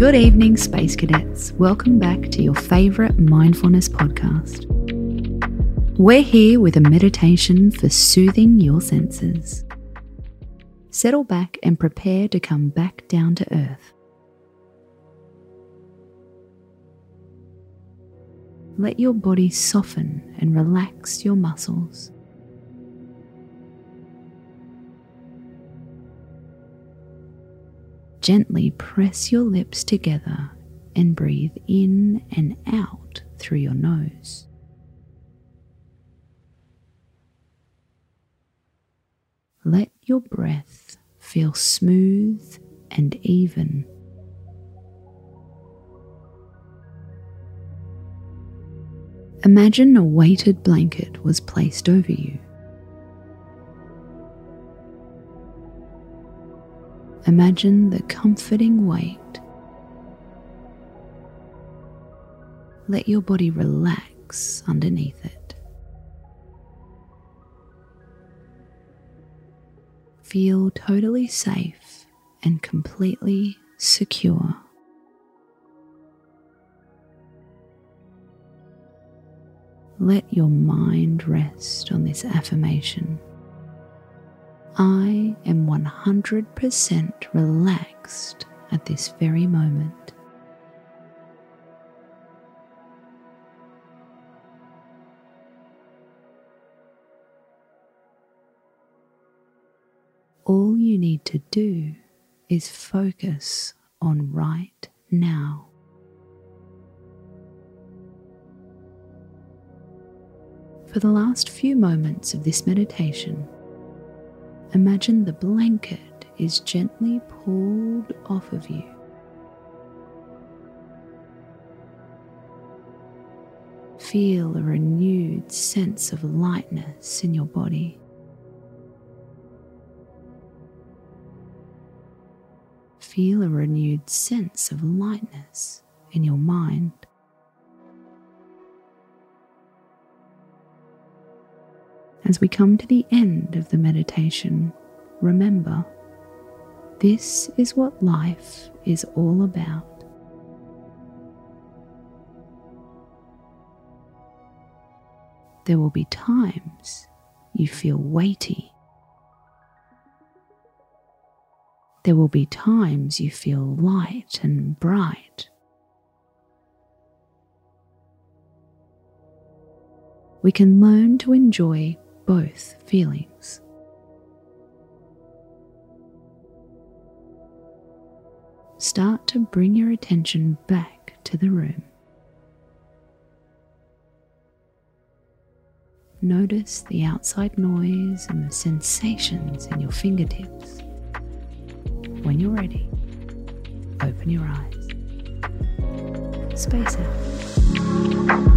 Good evening, Space Cadets. Welcome back to your favourite mindfulness podcast. We're here with a meditation for soothing your senses. Settle back and prepare to come back down to earth. Let your body soften and relax your muscles. Gently press your lips together and breathe in and out through your nose. Let your breath feel smooth and even. Imagine a weighted blanket was placed over you. Imagine the comforting weight. Let your body relax underneath it. Feel totally safe and completely secure. Let your mind rest on this affirmation. I am 100% relaxed at this very moment. All you need to do is focus on right now. For the last few moments of this meditation, imagine the blanket is gently pulled off of you. Feel a renewed sense of lightness in your body. Feel a renewed sense of lightness in your mind. As we come to the end of the meditation, remember this is what life is all about. There will be times you feel weighty. There will be times you feel light and bright. We can learn to enjoy both feelings. Start to bring your attention back to the room. Notice the outside noise and the sensations in your fingertips. When you're ready, open your eyes. Space out.